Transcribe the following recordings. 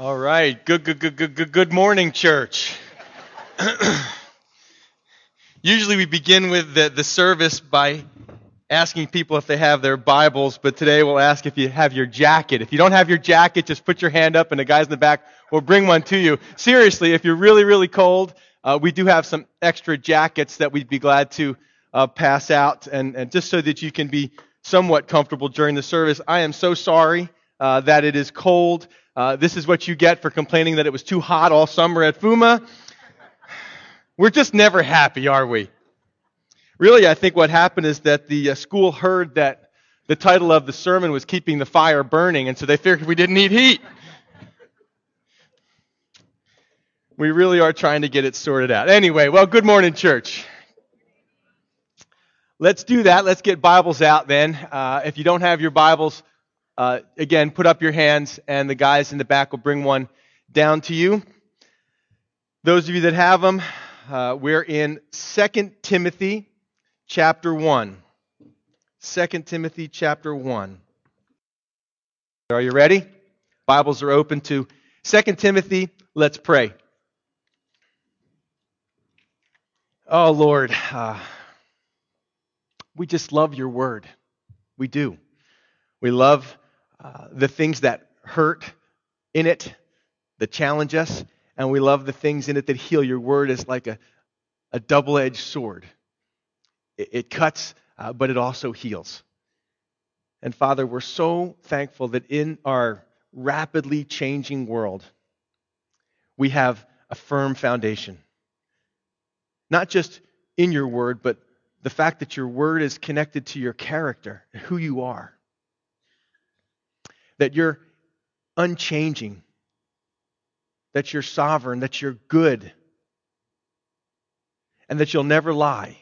All right. Good, good, good, good, good, good morning, church. Usually we begin with the, the service by asking people if they have their Bibles, but today we'll ask if you have your jacket. If you don't have your jacket, just put your hand up and the guys in the back will bring one to you. Seriously, if you're really, really cold, uh, we do have some extra jackets that we'd be glad to uh, pass out, and, and just so that you can be somewhat comfortable during the service. I am so sorry uh, that it is cold. Uh, this is what you get for complaining that it was too hot all summer at Fuma. We're just never happy, are we? Really, I think what happened is that the uh, school heard that the title of the sermon was Keeping the Fire Burning, and so they figured we didn't need heat. We really are trying to get it sorted out. Anyway, well, good morning, church. Let's do that. Let's get Bibles out then. Uh, if you don't have your Bibles, uh, again, put up your hands, and the guys in the back will bring one down to you. Those of you that have them, uh, we're in 2 Timothy chapter 1. 2 Timothy chapter 1. Are you ready? Bibles are open to 2 Timothy. Let's pray. Oh, Lord, uh, we just love your word. We do. We love uh, the things that hurt in it, that challenge us, and we love the things in it that heal. Your word is like a, a double edged sword. It, it cuts, uh, but it also heals. And Father, we're so thankful that in our rapidly changing world, we have a firm foundation. Not just in your word, but the fact that your word is connected to your character, who you are that you're unchanging, that you're sovereign, that you're good, and that you'll never lie.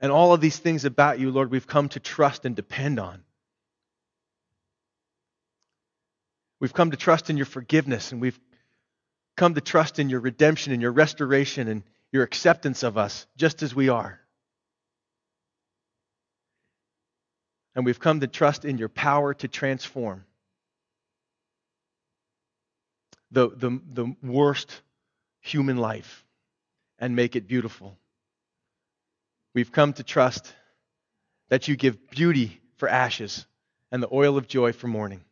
And all of these things about you, Lord, we've come to trust and depend on. We've come to trust in your forgiveness, and we've come to trust in your redemption and your restoration and your acceptance of us just as we are. And we've come to trust in your power to transform. The, the, the worst human life and make it beautiful. We've come to trust that you give beauty for ashes and the oil of joy for mourning.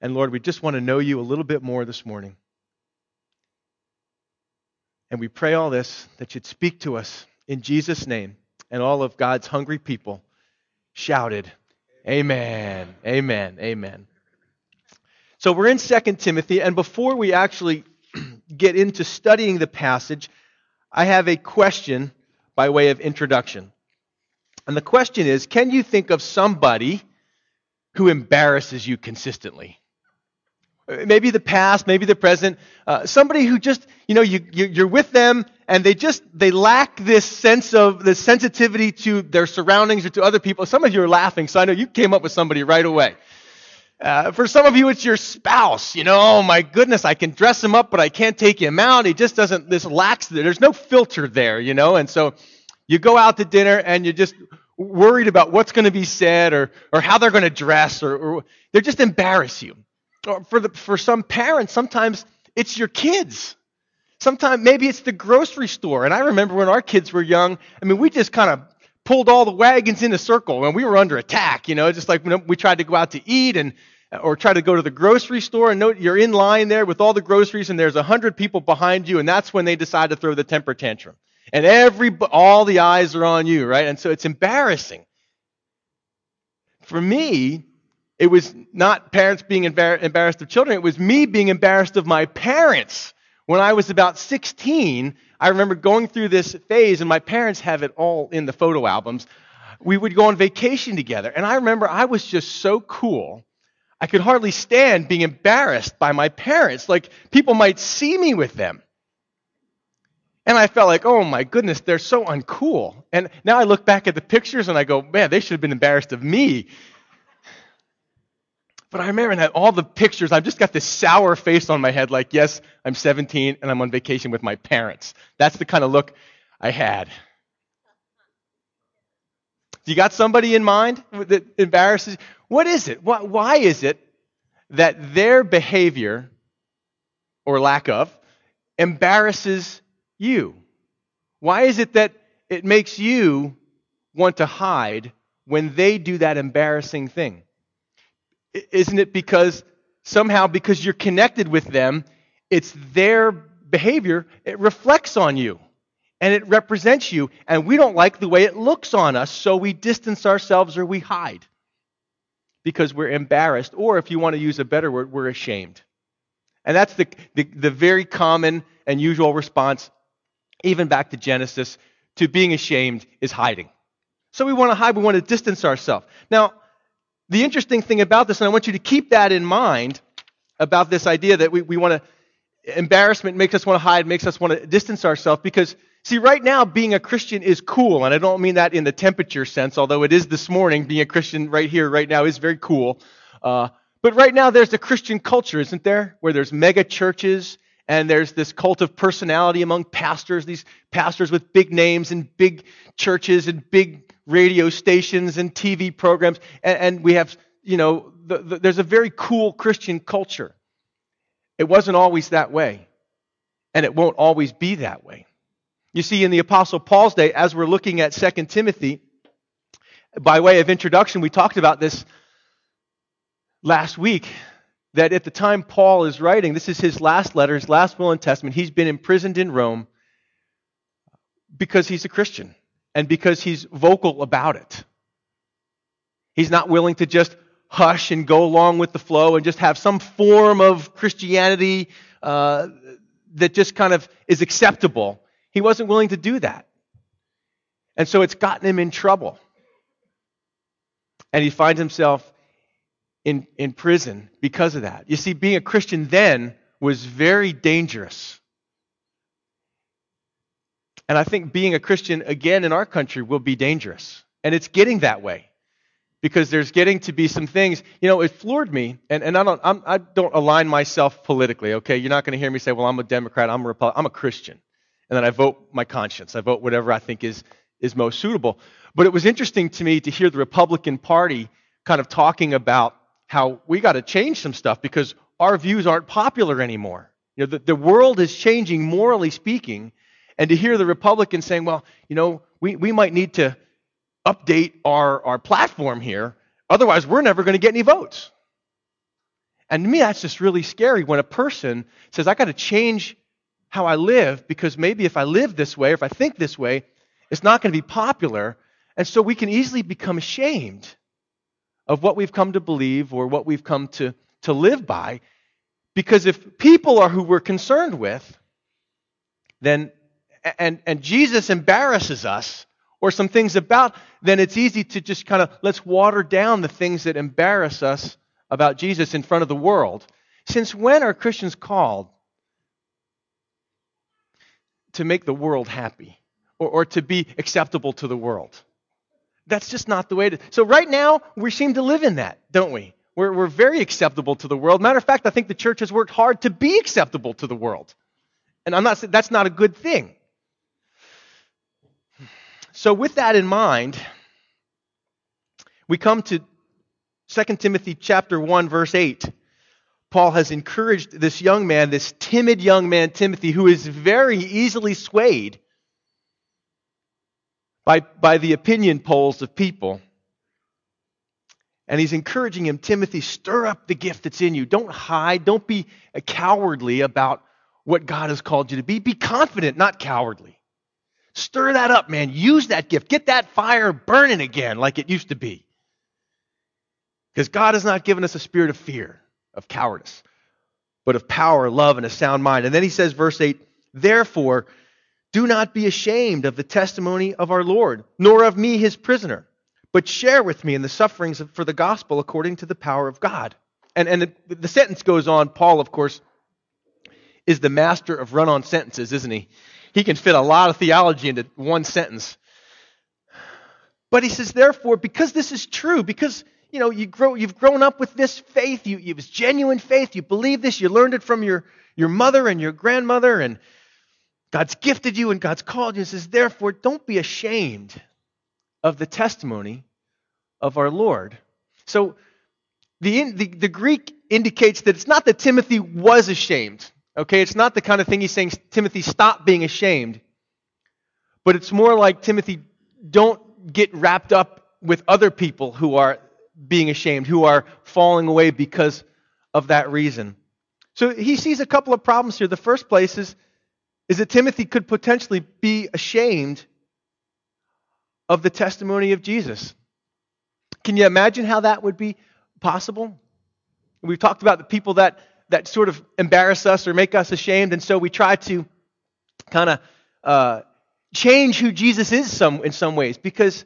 And Lord, we just want to know you a little bit more this morning. And we pray all this that you'd speak to us in Jesus' name. And all of God's hungry people shouted, Amen, amen, amen. So we're in 2 Timothy, and before we actually get into studying the passage, I have a question by way of introduction. And the question is Can you think of somebody who embarrasses you consistently? Maybe the past, maybe the present. Uh, somebody who just, you know, you, you, you're with them and they just, they lack this sense of, the sensitivity to their surroundings or to other people. Some of you are laughing, so I know you came up with somebody right away. Uh, for some of you, it's your spouse. You know, oh my goodness, I can dress him up, but I can't take him out. He just doesn't, this lacks, there's no filter there, you know, and so you go out to dinner and you're just worried about what's going to be said or, or how they're going to dress or, or they just embarrass you. Or for, the, for some parents, sometimes it's your kids. Sometimes maybe it's the grocery store. And I remember when our kids were young, I mean, we just kind of pulled all the wagons in a circle and we were under attack, you know, just like when we tried to go out to eat and or try to go to the grocery store and know you're in line there with all the groceries and there's a hundred people behind you and that's when they decide to throw the temper tantrum. And every all the eyes are on you, right? And so it's embarrassing. For me, it was not parents being embarrassed of children, it was me being embarrassed of my parents. When I was about 16, I remember going through this phase, and my parents have it all in the photo albums. We would go on vacation together, and I remember I was just so cool. I could hardly stand being embarrassed by my parents. Like, people might see me with them. And I felt like, oh my goodness, they're so uncool. And now I look back at the pictures and I go, man, they should have been embarrassed of me. But I remember that all the pictures, I've just got this sour face on my head, like, yes, I'm 17 and I'm on vacation with my parents. That's the kind of look I had. You got somebody in mind that embarrasses? You? What is it? Why is it that their behavior, or lack of, embarrasses you? Why is it that it makes you want to hide when they do that embarrassing thing? Isn't it because somehow, because you're connected with them, it's their behavior, it reflects on you and it represents you, and we don't like the way it looks on us, so we distance ourselves or we hide because we're embarrassed, or if you want to use a better word, we're ashamed. And that's the, the, the, very common and usual response, even back to Genesis, to being ashamed is hiding. So we want to hide, we want to distance ourselves. Now, the interesting thing about this, and I want you to keep that in mind about this idea that we, we want to, embarrassment makes us want to hide, makes us want to distance ourselves, because, see, right now, being a Christian is cool, and I don't mean that in the temperature sense, although it is this morning, being a Christian right here, right now, is very cool. Uh, but right now, there's a Christian culture, isn't there? Where there's mega churches, and there's this cult of personality among pastors, these pastors with big names and big churches and big radio stations and TV programs, and, and we have, you know, the, the, there's a very cool Christian culture. It wasn't always that way, and it won't always be that way. You see, in the Apostle Paul's day, as we're looking at 2 Timothy, by way of introduction, we talked about this last week that at the time Paul is writing, this is his last letter, his last will and testament. He's been imprisoned in Rome because he's a Christian and because he's vocal about it. He's not willing to just hush and go along with the flow and just have some form of Christianity uh, that just kind of is acceptable. He wasn't willing to do that. And so it's gotten him in trouble. And he finds himself in, in prison because of that. You see, being a Christian then was very dangerous. And I think being a Christian again in our country will be dangerous. And it's getting that way because there's getting to be some things. You know, it floored me, and, and I, don't, I'm, I do not align myself politically, okay? You're not going to hear me say, well, I'm a Democrat, I'm a Republican, I'm a Christian. And then I vote my conscience. I vote whatever I think is, is most suitable. But it was interesting to me to hear the Republican Party kind of talking about how we got to change some stuff because our views aren't popular anymore. You know, the, the world is changing, morally speaking, and to hear the Republicans saying, well, you know, we, we might need to update our, our platform here, otherwise, we're never going to get any votes. And to me, that's just really scary when a person says, I got to change how I live because maybe if I live this way or if I think this way, it's not going to be popular. And so we can easily become ashamed of what we've come to believe or what we've come to, to live by. Because if people are who we're concerned with, then and, and Jesus embarrasses us or some things about, then it's easy to just kind of let's water down the things that embarrass us about Jesus in front of the world. Since when are Christians called to make the world happy or, or to be acceptable to the world? That's just not the way to. So, right now, we seem to live in that, don't we? We're, we're very acceptable to the world. Matter of fact, I think the church has worked hard to be acceptable to the world. And I'm not that's not a good thing. So, with that in mind, we come to 2 Timothy chapter 1 verse 8. Paul has encouraged this young man, this timid young man Timothy who is very easily swayed by, by the opinion polls of people. And he's encouraging him, Timothy, stir up the gift that's in you. Don't hide. Don't be cowardly about what God has called you to be. Be confident, not cowardly. Stir that up, man. Use that gift. Get that fire burning again like it used to be. Because God has not given us a spirit of fear, of cowardice, but of power, love, and a sound mind. And then he says, verse 8, Therefore, do not be ashamed of the testimony of our Lord, nor of me, his prisoner, but share with me in the sufferings for the gospel according to the power of God. And, and the, the sentence goes on. Paul, of course, is the master of run on sentences, isn't he? He can fit a lot of theology into one sentence. But he says, therefore, because this is true, because you know you grow, you've grown up with this faith, you, it was genuine faith, you believe this, you learned it from your, your mother and your grandmother, and God's gifted you and God's called you. He says, therefore, don't be ashamed of the testimony of our Lord. So the, the, the Greek indicates that it's not that Timothy was ashamed. Okay, it's not the kind of thing he's saying, Timothy, stop being ashamed. But it's more like, Timothy, don't get wrapped up with other people who are being ashamed, who are falling away because of that reason. So he sees a couple of problems here. The first place is, is that Timothy could potentially be ashamed of the testimony of Jesus. Can you imagine how that would be possible? We've talked about the people that, that sort of embarrass us or make us ashamed, and so we try to kind of uh, change who Jesus is some, in some ways because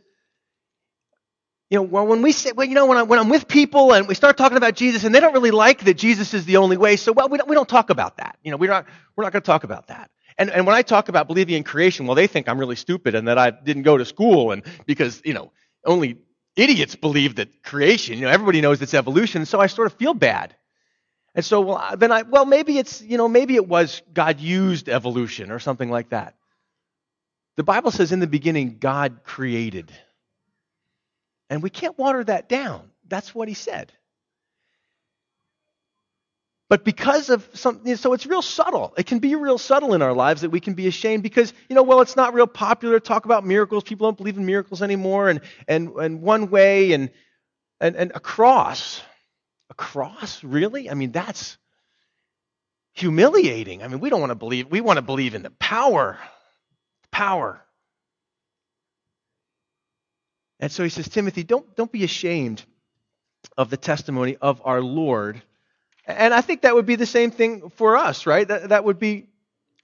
you know, when we say, well, you know, when, I, when I'm with people and we start talking about Jesus and they don't really like that Jesus is the only way, so well, we don't, we don't talk about that. You know, we're not, we're not going to talk about that. And, and when I talk about believing in creation, well, they think I'm really stupid and that I didn't go to school and because, you know, only idiots believe that creation, you know, everybody knows it's evolution, so I sort of feel bad. And so well, then I, well, maybe it's, you know, maybe it was God used evolution or something like that. The Bible says in the beginning, God created. And we can't water that down. That's what he said. But because of something, so it's real subtle. It can be real subtle in our lives that we can be ashamed because, you know, well, it's not real popular to talk about miracles. People don't believe in miracles anymore. And, and, and one way and, and, and a cross. A cross? Really? I mean, that's humiliating. I mean, we don't want to believe, we want to believe in the power. Power. And so he says, Timothy, don't, don't be ashamed of the testimony of our Lord. And I think that would be the same thing for us, right? That, that would be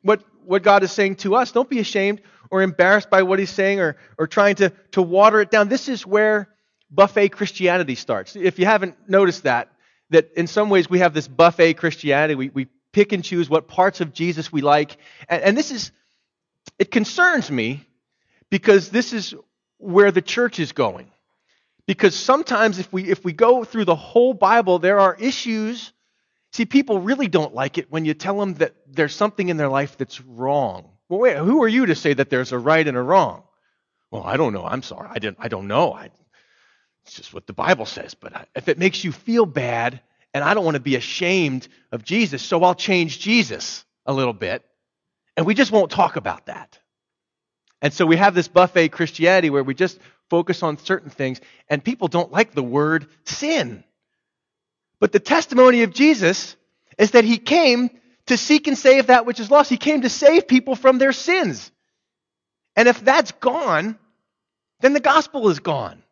what, what God is saying to us. Don't be ashamed or embarrassed by what he's saying or, or trying to, to water it down. This is where buffet Christianity starts. If you haven't noticed that, that in some ways we have this buffet Christianity. We, we pick and choose what parts of Jesus we like. And, and this is, it concerns me because this is where the church is going. Because sometimes if we if we go through the whole Bible, there are issues. See, people really don't like it when you tell them that there's something in their life that's wrong. Well, wait, who are you to say that there's a right and a wrong? Well, I don't know. I'm sorry. I didn't I don't know. I, it's just what the Bible says. But if it makes you feel bad, and I don't want to be ashamed of Jesus, so I'll change Jesus a little bit, and we just won't talk about that. And so we have this buffet Christianity where we just focus on certain things, and people don't like the word sin. But the testimony of Jesus is that he came to seek and save that which is lost. He came to save people from their sins. And if that's gone, then the gospel is gone.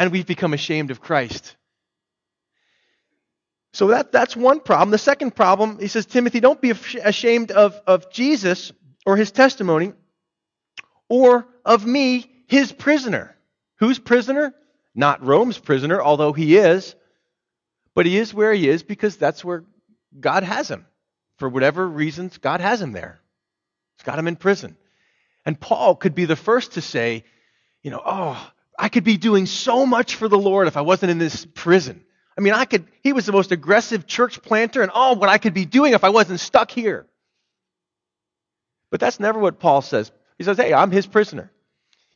And we've become ashamed of Christ. So that, that's one problem. The second problem, he says, Timothy, don't be ashamed of, of Jesus or his testimony or of me, his prisoner. Whose prisoner? Not Rome's prisoner, although he is, but he is where he is because that's where God has him. For whatever reasons, God has him there. He's got him in prison. And Paul could be the first to say, you know, oh, I could be doing so much for the Lord if I wasn't in this prison. I mean, I could, he was the most aggressive church planter, and oh, what I could be doing if I wasn't stuck here. But that's never what Paul says. He says, Hey, I'm his prisoner.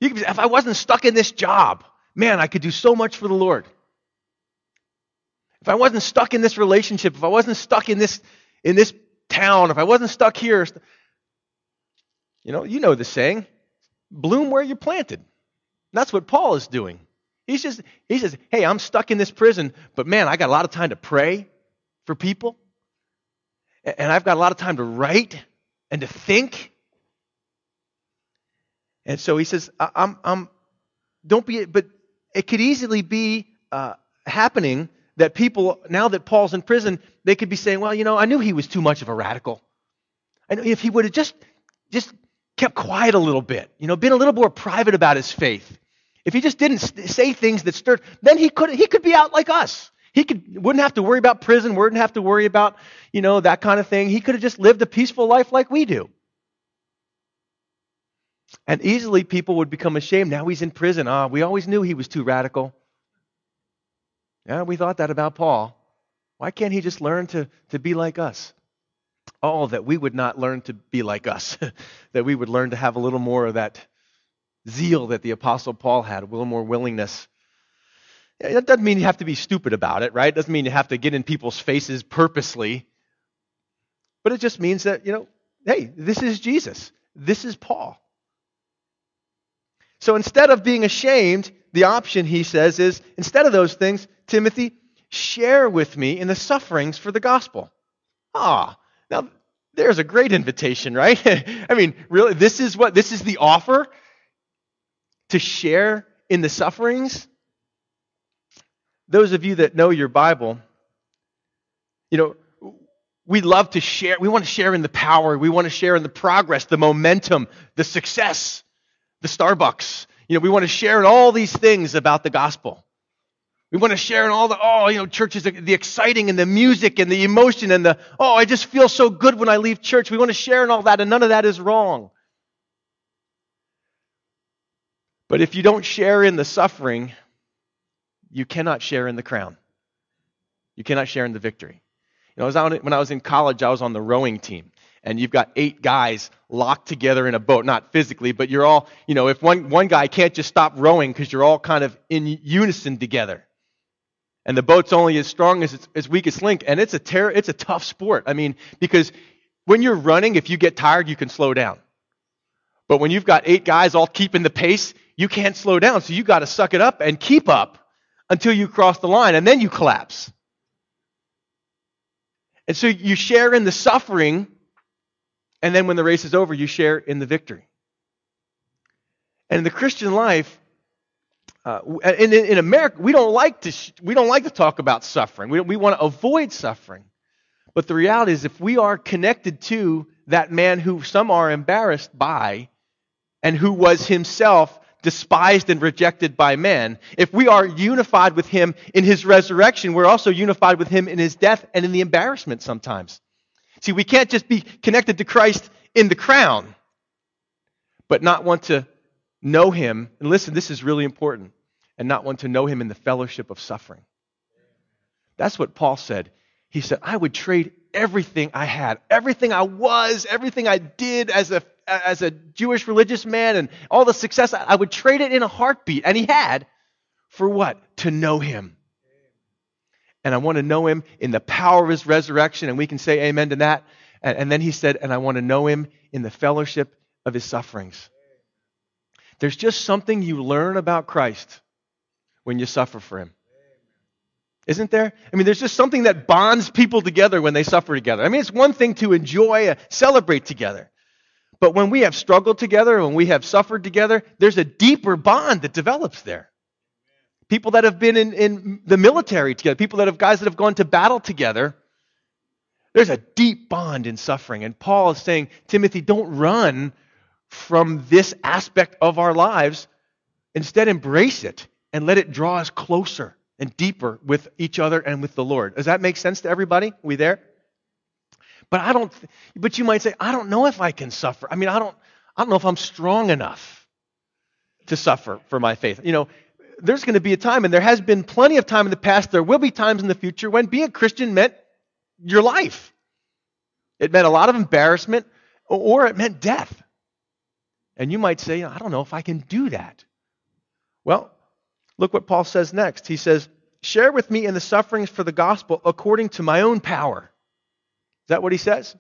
Can, if I wasn't stuck in this job, man, I could do so much for the Lord. If I wasn't stuck in this relationship, if I wasn't stuck in this in this town, if I wasn't stuck here, you know, you know the saying, bloom where you're planted. That's what Paul is doing. He's just he says, "Hey, I'm stuck in this prison, but man, I got a lot of time to pray for people, and I've got a lot of time to write and to think and so he says, I'm, I'm, don't be, but it could easily be uh, happening that people, now that Paul's in prison, they could be saying, well, you know, I knew he was too much of a radical. And if he would have just, just kept quiet a little bit, you know, been a little more private about his faith, if he just didn't say things that stirred, then he could, he could be out like us. He could, wouldn't have to worry about prison, wouldn't have to worry about, you know, that kind of thing. He could have just lived a peaceful life like we do. And easily people would become ashamed. Now he's in prison. Ah, we always knew he was too radical. Yeah, we thought that about Paul. Why can't he just learn to, to be like us? Oh, that we would not learn to be like us. that we would learn to have a little more of that zeal that the Apostle Paul had, a little more willingness That doesn't mean you have to be stupid about it, right? It doesn't mean you have to get in people's faces purposely. But it just means that, you know, hey, this is Jesus. This is Paul. So instead of being ashamed, the option, he says, is instead of those things, Timothy, share with me in the sufferings for the gospel. Ah, now there's a great invitation, right? I mean, really, this is what, this is the offer to share in the sufferings. Those of you that know your Bible, you know, we love to share. We want to share in the power. We want to share in the progress, the momentum, the success, the Starbucks. You know, we want to share in all these things about the gospel. We want to share in all the, oh, you know, churches, the exciting and the music and the emotion and the, oh, I just feel so good when I leave church. We want to share in all that, and none of that is wrong. But if you don't share in the suffering, you cannot share in the crown. You cannot share in the victory. You know, I was on, when I was in college, I was on the rowing team. And you've got eight guys locked together in a boat, not physically, but you're all, you know, if one, one guy can't just stop rowing because you're all kind of in unison together. And the boat's only as strong as its, as weakest link. And it's a, ter- it's a tough sport. I mean, because when you're running, if you get tired, you can slow down. But when you've got eight guys all keeping the pace, you can't slow down. So you've got to suck it up and keep up until you cross the line, and then you collapse. And so you share in the suffering, and then when the race is over, you share in the victory. And in the Christian life, uh, in, in America, we don't like to we don't like to talk about suffering. We, we want to avoid suffering. But the reality is, if we are connected to that man who some are embarrassed by, and who was himself despised and rejected by men, if we are unified with him in his resurrection, we're also unified with him in his death and in the embarrassment sometimes. See, we can't just be connected to Christ in the crown, but not want to know him. And listen, this is really important. And not want to know him in the fellowship of suffering. That's what Paul said. He said, I would trade everything I had, everything I was, everything I did as a as a Jewish religious man and all the success, I would trade it in a heartbeat. And he had for what? To know him. And I want to know him in the power of his resurrection. And we can say amen to that. And, and then he said, and I want to know him in the fellowship of his sufferings. There's just something you learn about Christ when you suffer for him. Isn't there? I mean, there's just something that bonds people together when they suffer together. I mean, it's one thing to enjoy, uh, celebrate together. But when we have struggled together, when we have suffered together, there's a deeper bond that develops there. People that have been in, in the military together, people that have guys that have gone to battle together, there's a deep bond in suffering. And Paul is saying, Timothy, don't run from this aspect of our lives. Instead, embrace it and let it draw us closer and deeper with each other and with the Lord. Does that make sense to everybody? Are we there? But I don't but you might say I don't know if I can suffer. I mean, I don't I don't know if I'm strong enough to suffer for my faith. You know, there's going to be a time and there has been plenty of time in the past, there will be times in the future when being a Christian meant your life. It meant a lot of embarrassment or it meant death. And you might say, I don't know if I can do that. Well, look what Paul says next. He says, Share with me in the sufferings for the gospel according to my own power is that what he says?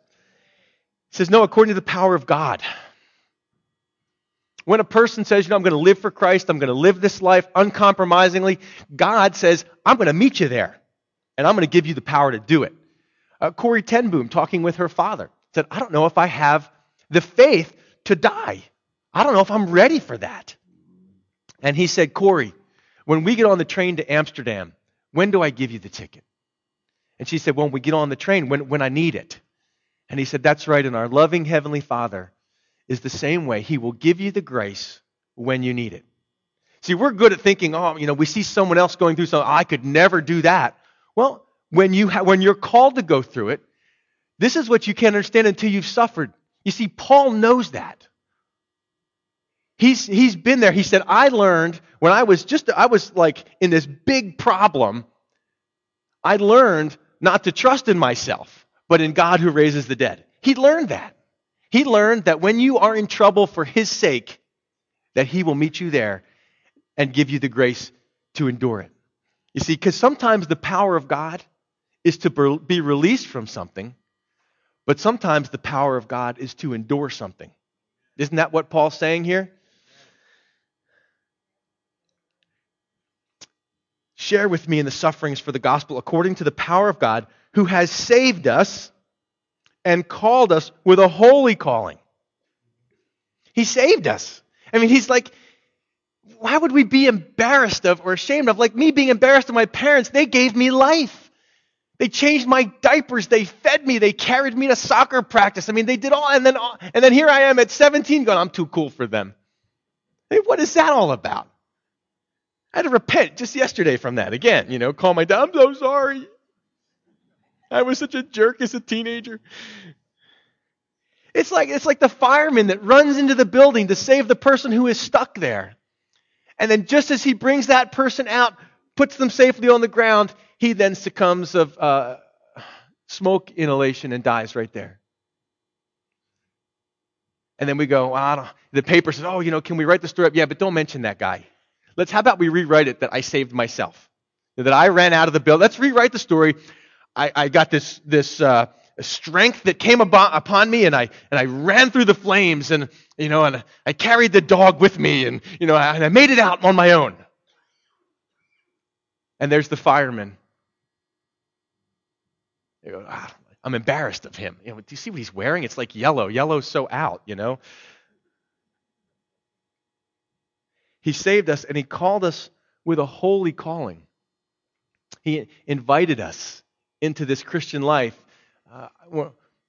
He says, No, according to the power of God. When a person says, you know, I'm going to live for Christ, I'm going to live this life uncompromisingly, God says, I'm going to meet you there, and I'm going to give you the power to do it. Uh, Corrie ten Boom, talking with her father, said, I don't know if I have the faith to die. I don't know if I'm ready for that. And he said, Corrie, when we get on the train to Amsterdam, when do I give you the ticket? And she said, When we get on the train, when, when I need it. And he said, That's right. And our loving Heavenly Father is the same way. He will give you the grace when you need it. See, we're good at thinking, oh, you know, we see someone else going through something. I could never do that. Well, when, you ha- when you're called to go through it, this is what you can't understand until you've suffered. You see, Paul knows that. He's, he's been there. He said, I learned when I was just, I was like in this big problem. I learned not to trust in myself, but in God who raises the dead. He learned that. He learned that when you are in trouble for his sake, that he will meet you there and give you the grace to endure it. You see, because sometimes the power of God is to be released from something, but sometimes the power of God is to endure something. Isn't that what Paul's saying here? Share with me in the sufferings for the gospel according to the power of God who has saved us and called us with a holy calling. He saved us. I mean, he's like, why would we be embarrassed of or ashamed of? Like me being embarrassed of my parents, they gave me life. They changed my diapers. They fed me. They carried me to soccer practice. I mean, they did all, and then, and then here I am at 17 going, I'm too cool for them. Hey, what is that all about? I had to repent just yesterday from that again. You know, call my dad. I'm so sorry. I was such a jerk as a teenager. It's like it's like the fireman that runs into the building to save the person who is stuck there. And then just as he brings that person out, puts them safely on the ground, he then succumbs of uh, smoke inhalation and dies right there. And then we go, well, the paper says, oh, you know, can we write the story up? Yeah, but don't mention that guy. Let's, how about we rewrite it that I saved myself? That I ran out of the bill. Let's rewrite the story. I, I got this, this, uh, strength that came upon me and I, and I ran through the flames and, you know, and I carried the dog with me and, you know, and I made it out on my own. And there's the fireman go, ah, I'm embarrassed of him. You know, do you see what he's wearing? It's like yellow. Yellow's so out, you know. He saved us and he called us with a holy calling. He invited us into this Christian life. Uh,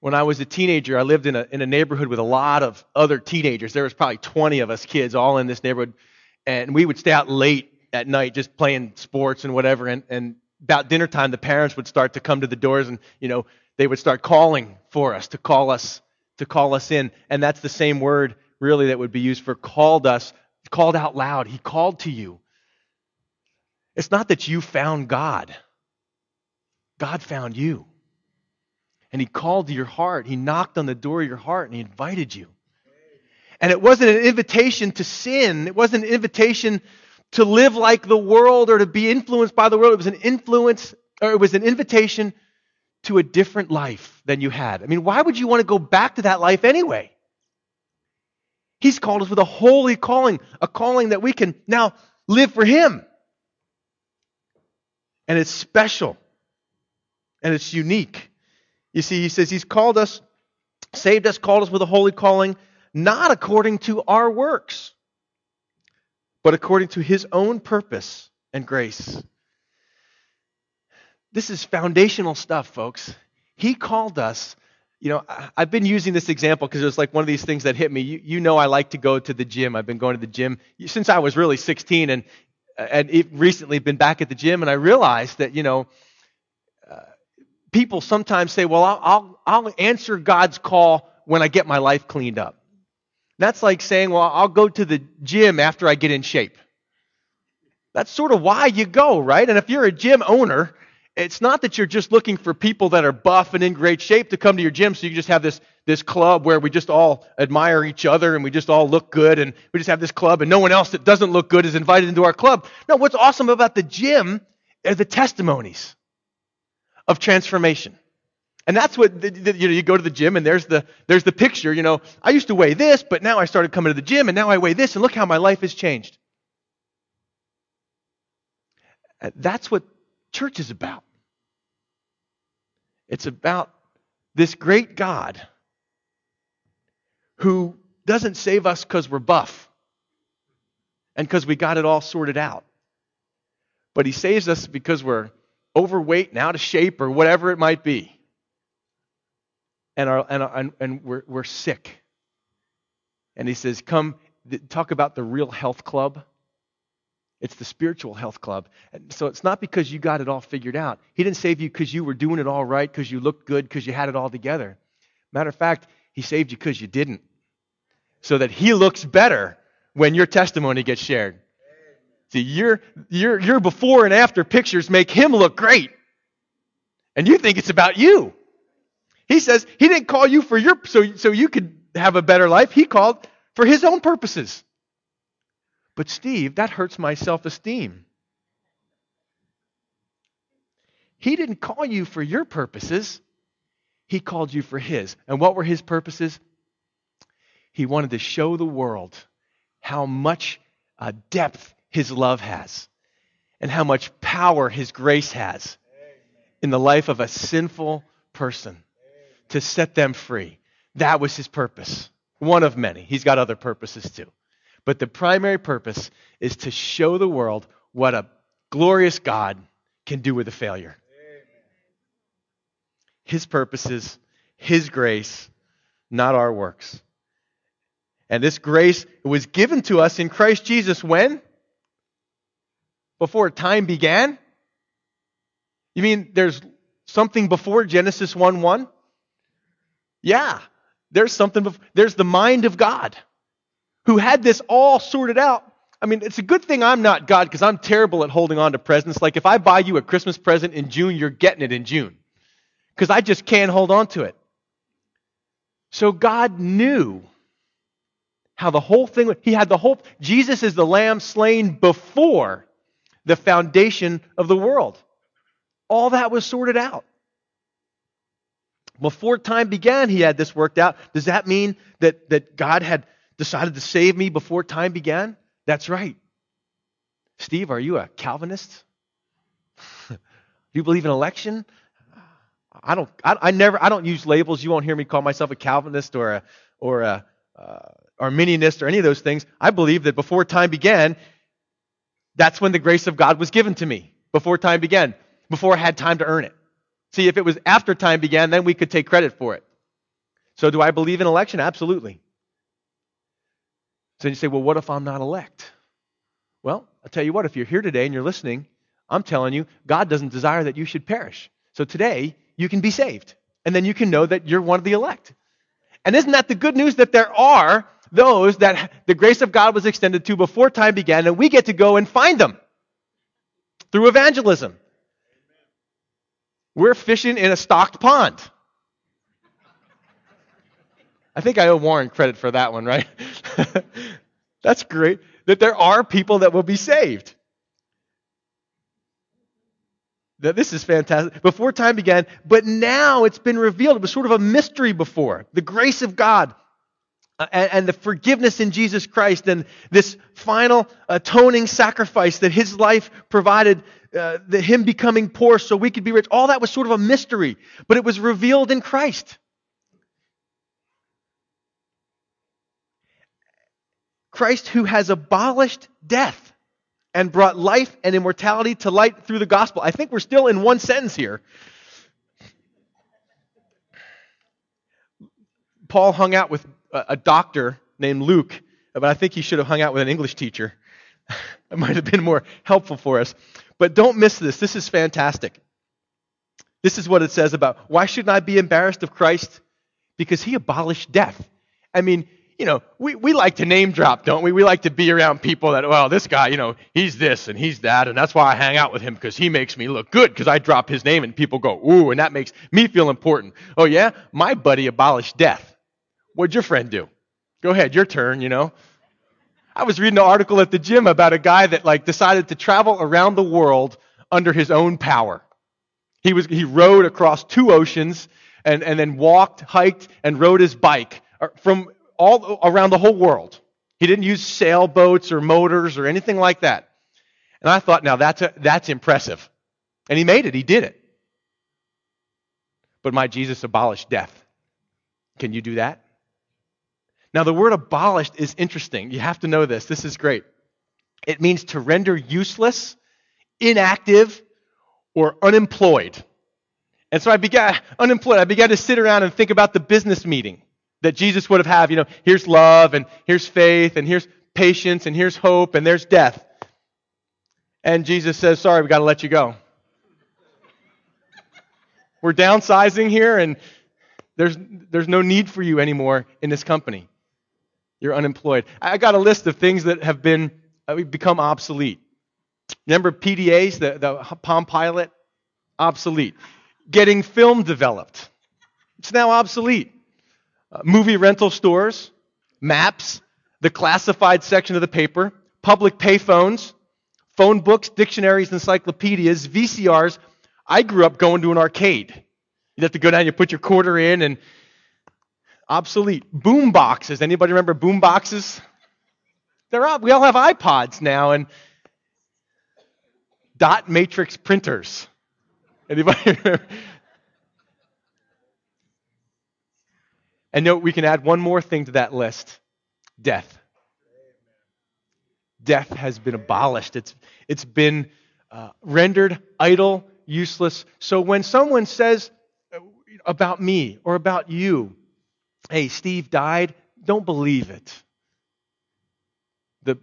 when I was a teenager, I lived in a, in a neighborhood with a lot of other teenagers. There was probably 20 of us kids all in this neighborhood. And we would stay out late at night just playing sports and whatever. And, and about dinner time, the parents would start to come to the doors and, you know, they would start calling for us to call us, to call us in. And that's the same word really that would be used for called us, called out loud. He called to you. It's not that you found God. God found you. And he called to your heart. He knocked on the door of your heart and he invited you. And it wasn't an invitation to sin. It wasn't an invitation to live like the world or to be influenced by the world. It was an influence, or it was an invitation to a different life than you had. I mean, why would you want to go back to that life anyway? He's called us with a holy calling, a calling that we can now live for Him. And it's special. And it's unique. You see, he says He's called us, saved us, called us with a holy calling, not according to our works but according to his own purpose and grace. This is foundational stuff, folks. He called us. You know, I've been using this example because it was like one of these things that hit me. You, you know, I like to go to the gym. I've been going to the gym since I was really 16 and, and recently been back at the gym. And I realized that, you know, uh, people sometimes say, well, I'll, I'll, I'll answer God's call when I get my life cleaned up. That's like saying, well, I'll go to the gym after I get in shape. That's sort of why you go, right? And if you're a gym owner, it's not that you're just looking for people that are buff and in great shape to come to your gym so you just have this, this club where we just all admire each other and we just all look good and we just have this club and no one else that doesn't look good is invited into our club. No, what's awesome about the gym are the testimonies of transformation. And that's what the, the, you know. You go to the gym, and there's the there's the picture. You know, I used to weigh this, but now I started coming to the gym, and now I weigh this, and look how my life has changed. Uh, that's what church is about. It's about this great God who doesn't save us because we're buff and because we got it all sorted out, but He saves us because we're overweight and out of shape or whatever it might be and, our, and, and, and we're, we're sick. And he says, Come, talk about the real health club. It's the spiritual health club. And so it's not because you got it all figured out. He didn't save you because you were doing it all right, because you looked good, because you had it all together. Matter of fact, He saved you because you didn't. So that He looks better when your testimony gets shared. See, your, your, your before and after pictures make Him look great. And you think it's about you. He says he didn't call you for your so, so you could have a better life. He called for his own purposes. But Steve, that hurts my self-esteem. He didn't call you for your purposes, He called you for His. And what were His purposes? He wanted to show the world how much uh, depth His love has and how much power His grace has in the life of a sinful person to set them free. That was His purpose. One of many. He's got other purposes too. But the primary purpose is to show the world what a glorious God can do with a failure. His purposes, His grace, not our works. And this grace was given to us in Christ Jesus when? Before time began? You mean there's something before Genesis 1 1? Yeah, there's something, before, there's the mind of God who had this all sorted out. I mean, it's a good thing I'm not God because I'm terrible at holding on to presents. Like if I buy you a Christmas present in June, you're getting it in June because I just can't hold on to it. So God knew how the whole thing, he had the whole, Jesus is the lamb slain before the foundation of the world. All that was sorted out. Before time began, he had this worked out. Does that mean that, that God had decided to save me before time began? That's right. Steve, are you a Calvinist? Do you believe in election? I don't. I, I, never. I don't use labels. You won't hear me call myself a Calvinist or a or a uh, Arminianist or any of those things. I believe that before time began, that's when the grace of God was given to me. Before time began, before I had time to earn it. See, if it was after time began, then we could take credit for it. So, do I believe in election? Absolutely. So you say, well, what if I'm not elect? Well, I'll tell you what, if you're here today and you're listening, I'm telling you, God doesn't desire that you should perish. So today, you can be saved. And then you can know that you're one of the elect. And isn't that the good news that there are those that the grace of God was extended to before time began, and we get to go and find them through evangelism? We're fishing in a stocked pond. I think I owe Warren credit for that one, right? That's great. That there are people that will be saved. That this is fantastic. Before time began, but now it's been revealed. It was sort of a mystery before. The grace of God uh, and, and, the forgiveness in Jesus Christ and this final atoning sacrifice that his life provided, uh, the, him becoming poor so we could be rich. All that was sort of a mystery, but it was revealed in Christ. Christ who has abolished death and brought life and immortality to light through the gospel. I think we're still in one sentence here. Paul hung out with a doctor named Luke, but I think he should have hung out with an English teacher. it might have been more helpful for us. But don't miss this. This is fantastic. This is what it says about why shouldn't I be embarrassed of Christ? Because he abolished death. I mean, you know, we, we like to name drop, don't we? We like to be around people that, well, this guy, you know, he's this and he's that, and that's why I hang out with him because he makes me look good because I drop his name and people go, ooh, and that makes me feel important. Oh, yeah? My buddy abolished death. What'd your friend do? Go ahead, your turn, you know. I was reading an article at the gym about a guy that like decided to travel around the world under his own power. He was he rode across two oceans and, and then walked, hiked, and rode his bike uh, from all around the whole world. He didn't use sailboats or motors or anything like that. And I thought, now that's, a, that's impressive. And he made it, he did it. But my Jesus abolished death. Can you do that? Now, the word abolished is interesting. You have to know this. This is great. It means to render useless, inactive, or unemployed. And so I began unemployed. I began to sit around and think about the business meeting that Jesus would have had. You know, here's love and here's faith and here's patience and here's hope and there's death. And Jesus says, Sorry, we've got to let you go. We're downsizing here and there's, there's no need for you anymore in this company. You're unemployed. I got a list of things that have been uh, become obsolete. Remember PDAs, the, the Palm Pilot? Obsolete. Getting film developed. It's now obsolete. Movie rental stores, maps, the classified section of the paper, public payphones, phone books, dictionaries, encyclopedias, VCRs, I grew up going to an arcade. You'd have to go down, you put your quarter in, and obsolete. Boom boxes. Anybody remember boom boxes? They're up. We all have iPods now, and dot matrix printers. Anybody remember? And note, we can add one more thing to that list death. Death has been abolished, it's, it's been uh, rendered idle, useless. So when someone says uh, about me or about you, hey, Steve died, don't believe it. The,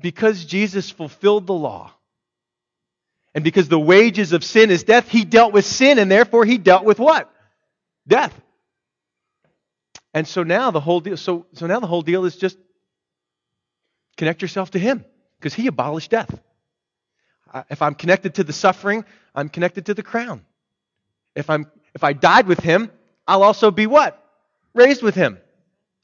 because Jesus fulfilled the law, and because the wages of sin is death, he dealt with sin, and therefore he dealt with what? Death. And so now the whole deal, so, so now the whole deal is just connect yourself to him, because he abolished death. If I'm connected to the suffering, I'm connected to the crown. If I'm if I died with him, I'll also be what? Raised with him.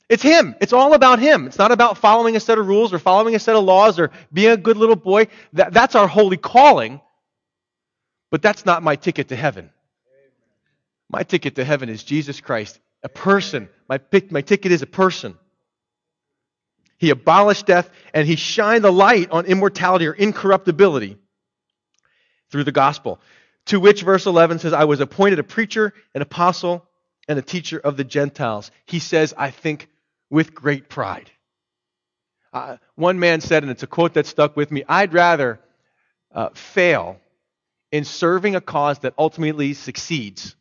It's him. It's all about him. It's not about following a set of rules or following a set of laws or being a good little boy. That, that's our holy calling. But that's not my ticket to heaven. My ticket to heaven is Jesus Christ, a person. My, my ticket is a person. He abolished death and he shined the light on immortality or incorruptibility through the gospel. To which verse 11 says, I was appointed a preacher, an apostle, and a teacher of the Gentiles. He says, I think with great pride. Uh, one man said, and it's a quote that stuck with me I'd rather uh, fail in serving a cause that ultimately succeeds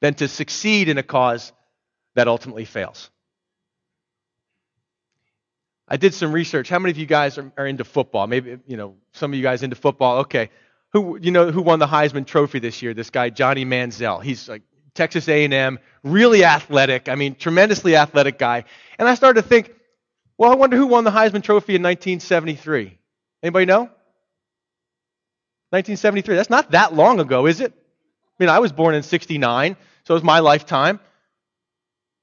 than to succeed in a cause that ultimately fails. I did some research. How many of you guys are, are, into football? Maybe you know some of you guys into football. Okay, who you know who won the Heisman Trophy this year? This guy Johnny Manziel. He's like Texas A&M, really athletic. I mean, tremendously athletic guy. And I started to think, well, I wonder who won the Heisman Trophy in 1973. Anybody know? 1973. That's not that long ago, is it? I mean, I was born in 69, so it was my lifetime.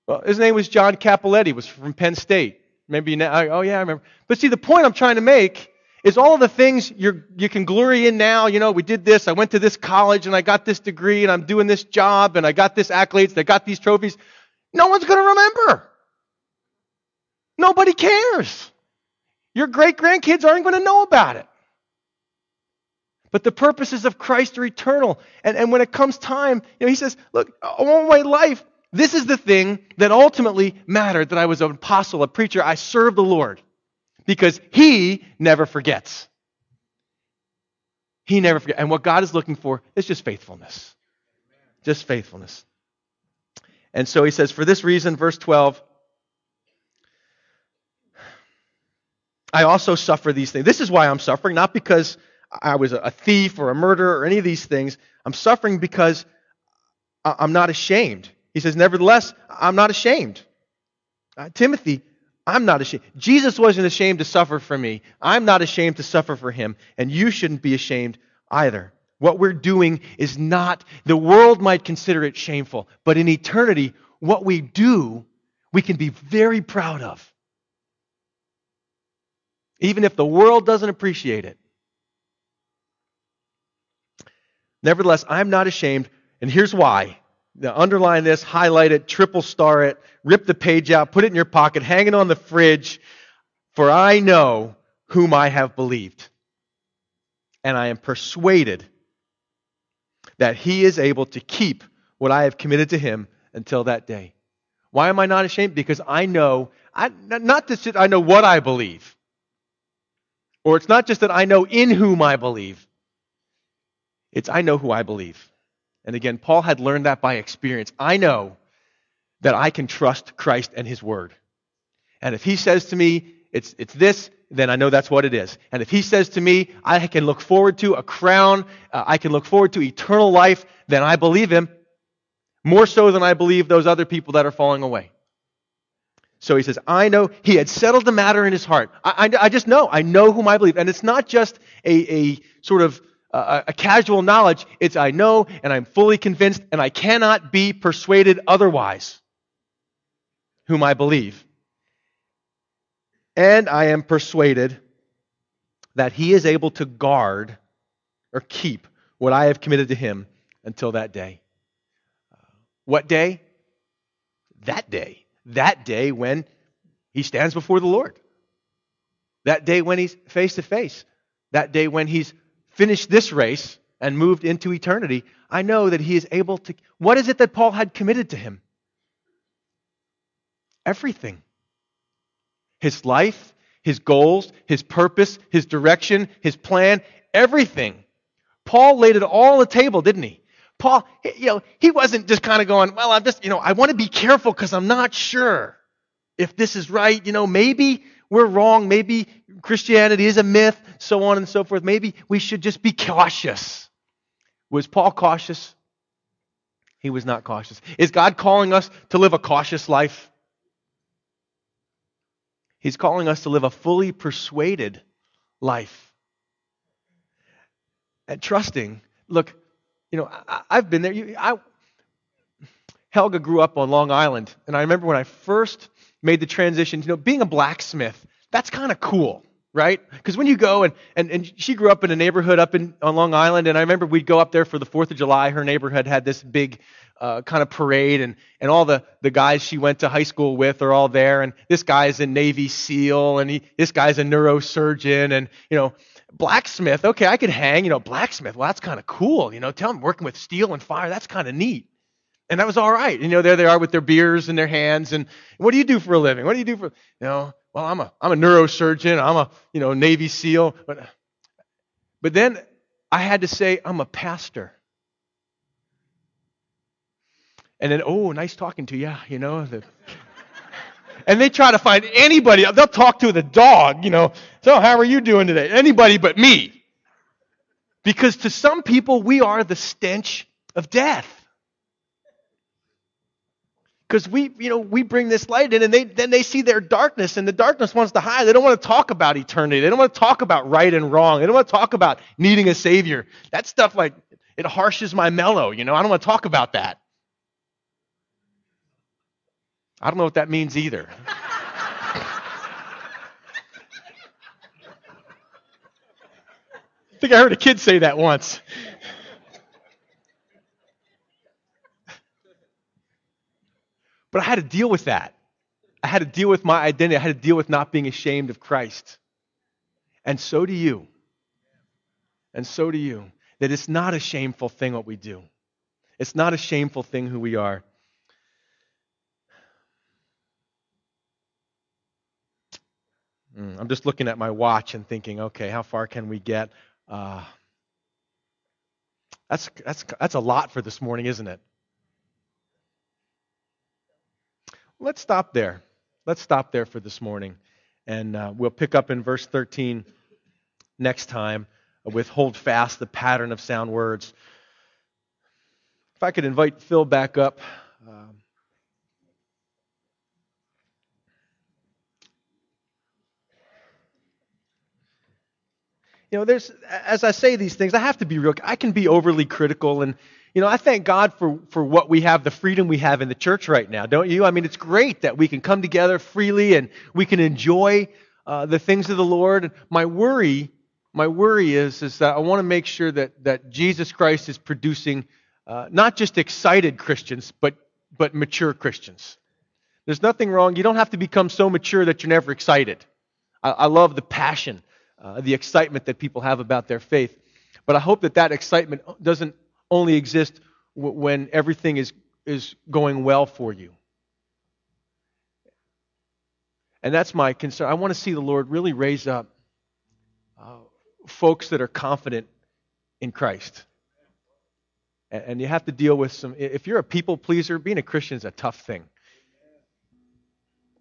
Well, his name was John Cappelletti, was from Penn State. Maybe know, oh yeah, I remember. But see, the point I'm trying to make is all the things you you can glory in now. You know, we did this. I went to this college and I got this degree and I'm doing this job and I got this accolades. I got these trophies. No one's going to remember. Nobody cares. Your great grandkids aren't going to know about it. But the purposes of Christ are eternal. And, and when it comes time, you know, he says, look, all my life, this is the thing that ultimately mattered that I was an apostle, a preacher. I served the Lord because he never forgets. He never forgets. And what God is looking for is just faithfulness. Just faithfulness. And so he says, for this reason, verse 12, I also suffer these things. This is why I'm suffering, not because I was a thief or a murderer or any of these things. I'm suffering because I'm not ashamed. He says, Nevertheless, I'm not ashamed. Uh, Timothy, I'm not ashamed. Jesus wasn't ashamed to suffer for me. I'm not ashamed to suffer for him. And you shouldn't be ashamed either. What we're doing is not, the world might consider it shameful, but in eternity, what we do, we can be very proud of. Even if the world doesn't appreciate it. Nevertheless, I'm not ashamed, and here's why. Now, underline this, highlight it, triple star it, rip the page out, put it in your pocket, hang it on the fridge, for I know whom I have believed. And I am persuaded that he is able to keep what I have committed to him until that day. Why am I not ashamed? Because I know, I, not that I know what I believe, or it's not just that I know in whom I believe, it's I know who I believe. And again, Paul had learned that by experience. I know that I can trust Christ and his word. And if he says to me, it's, it's this, then I know that's what it is. And if he says to me, I can look forward to a crown, uh, I can look forward to eternal life, then I believe him more so than I believe those other people that are falling away. So he says, I know he had settled the matter in his heart. I, I, I just know. I know whom I believe. And it's not just a, a sort of a, a casual knowledge. It's I know and I'm fully convinced and I cannot be persuaded otherwise whom I believe. And I am persuaded that he is able to guard or keep what I have committed to him until that day. Uh, what day? That day. That day when he stands before the Lord. That day when he's face to face. That day when he's finished this race and moved into eternity. I know that he is able to. What is it that Paul had committed to him? Everything his life, his goals, his purpose, his direction, his plan, everything. Paul laid it all on the table, didn't he? Paul, you know, he wasn't just kind of going, well, I'm just, you know, I want to be careful because I'm not sure if this is right. You know, maybe we're wrong. Maybe Christianity is a myth, so on and so forth. Maybe we should just be cautious. Was Paul cautious? He was not cautious. Is God calling us to live a cautious life? He's calling us to live a fully persuaded life. And trusting. Look, you know, I, have been there. You, I, Helga grew up on Long Island, and I remember when I first made the transition, you know, being a blacksmith, that's kind of cool, right? Because when you go and, and, and she grew up in a neighborhood up in on Long Island, and I remember we'd go up there for the Fourth of July. Her neighborhood had this big uh, kind of parade, and, and all the, the guys she went to high school with are all there. And this guy's a Navy SEAL, and he, this guy's a neurosurgeon, and you know, blacksmith. Okay, I could hang. You know, blacksmith. Well, that's kind of cool. You know, tell him working with steel and fire. That's kind of neat. And that was all right. You know, there they are with their beers in their hands. And what do you do for a living? What do you do for? You know, well, I'm a I'm a neurosurgeon. I'm a you know Navy SEAL. But but then I had to say I'm a pastor. And then, oh, nice talking to you. You know, the, and they try to find anybody. They'll talk to the dog. You know, so how are you doing today? Anybody but me. Because to some people, we are the stench of death. Because we, you know, we bring this light in, and they, then they see their darkness, and the darkness wants to hide. They don't want to talk about eternity. They don't want to talk about right and wrong. They don't want to talk about needing a savior. That stuff, like, it harshes my mellow. You know, I don't want to talk about that. I don't know what that means either. I think I heard a kid say that once. But I had to deal with that. I had to deal with my identity. I had to deal with not being ashamed of Christ. And so do you. And so do you. That it's not a shameful thing what we do. It's not a shameful thing who we are. Mm, I'm just looking at my watch and thinking, okay, how far can we get? Uh, that's, that's, that's a lot for this morning, isn't it? Let's stop there. Let's stop there for this morning. And uh, we'll pick up in verse 13 next time with hold fast the pattern of sound words. If I could invite Phil back up. Um, you know, there's, as I say these things, I have to be real. I can be overly critical. And, you know, I thank God for, for what we have, the freedom we have in the church right now, don't you? I mean, it's great that we can come together freely and we can enjoy uh, the things of the Lord. My worry, my worry is, is that I want to make sure that, that Jesus Christ is producing uh, not just excited Christians, but, but mature Christians. There's nothing wrong. You don't have to become so mature that you're never excited. I, I love the passion uh, the excitement that people have about their faith. But I hope that that excitement doesn't only exist w- when everything is, is going well for you. And that's my concern. I want to see the Lord really raise up uh, folks that are confident in Christ. And, and you have to deal with some. If you're a people pleaser, being a Christian is a tough thing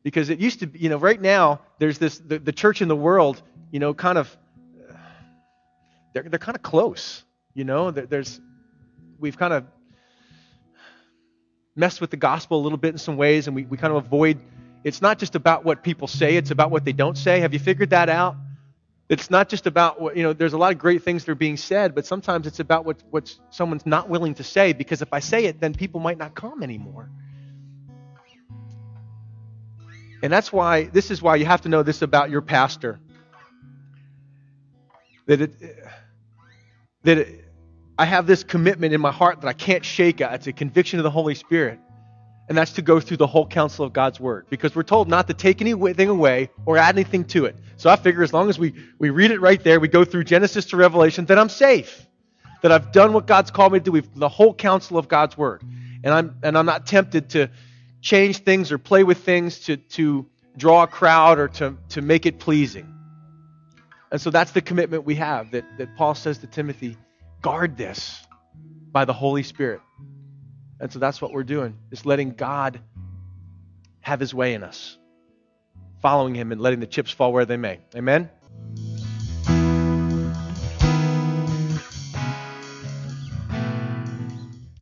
because it used to be, you know, right now there's this the, the church in the world, you know, kind of they're they're kind of close, you know. There's we've kind of messed with the gospel a little bit in some ways, and we, we kind of avoid. It's not just about what people say; it's about what they don't say. Have you figured that out? It's not just about what you know. There's a lot of great things that are being said, but sometimes it's about what what someone's not willing to say. Because if I say it, then people might not come anymore. And that's why, this is why you have to know this about your pastor. That it, that it, I have this commitment in my heart that I can't shake. Out. It's a conviction of the Holy Spirit. And that's to go through the whole counsel of God's Word. Because we're told not to take anything away or add anything to it. So I figure as long as we, we read it right there, we go through Genesis to Revelation, then I'm safe. That I've done what God's called me to do. We've, the whole counsel of God's Word. And I'm, and I'm not tempted to change things or play with things to, to draw a crowd or to, to make it pleasing. And so that's the commitment we have that, that Paul says to Timothy guard this by the Holy Spirit. And so that's what we're doing, is letting God have his way in us, following him and letting the chips fall where they may. Amen?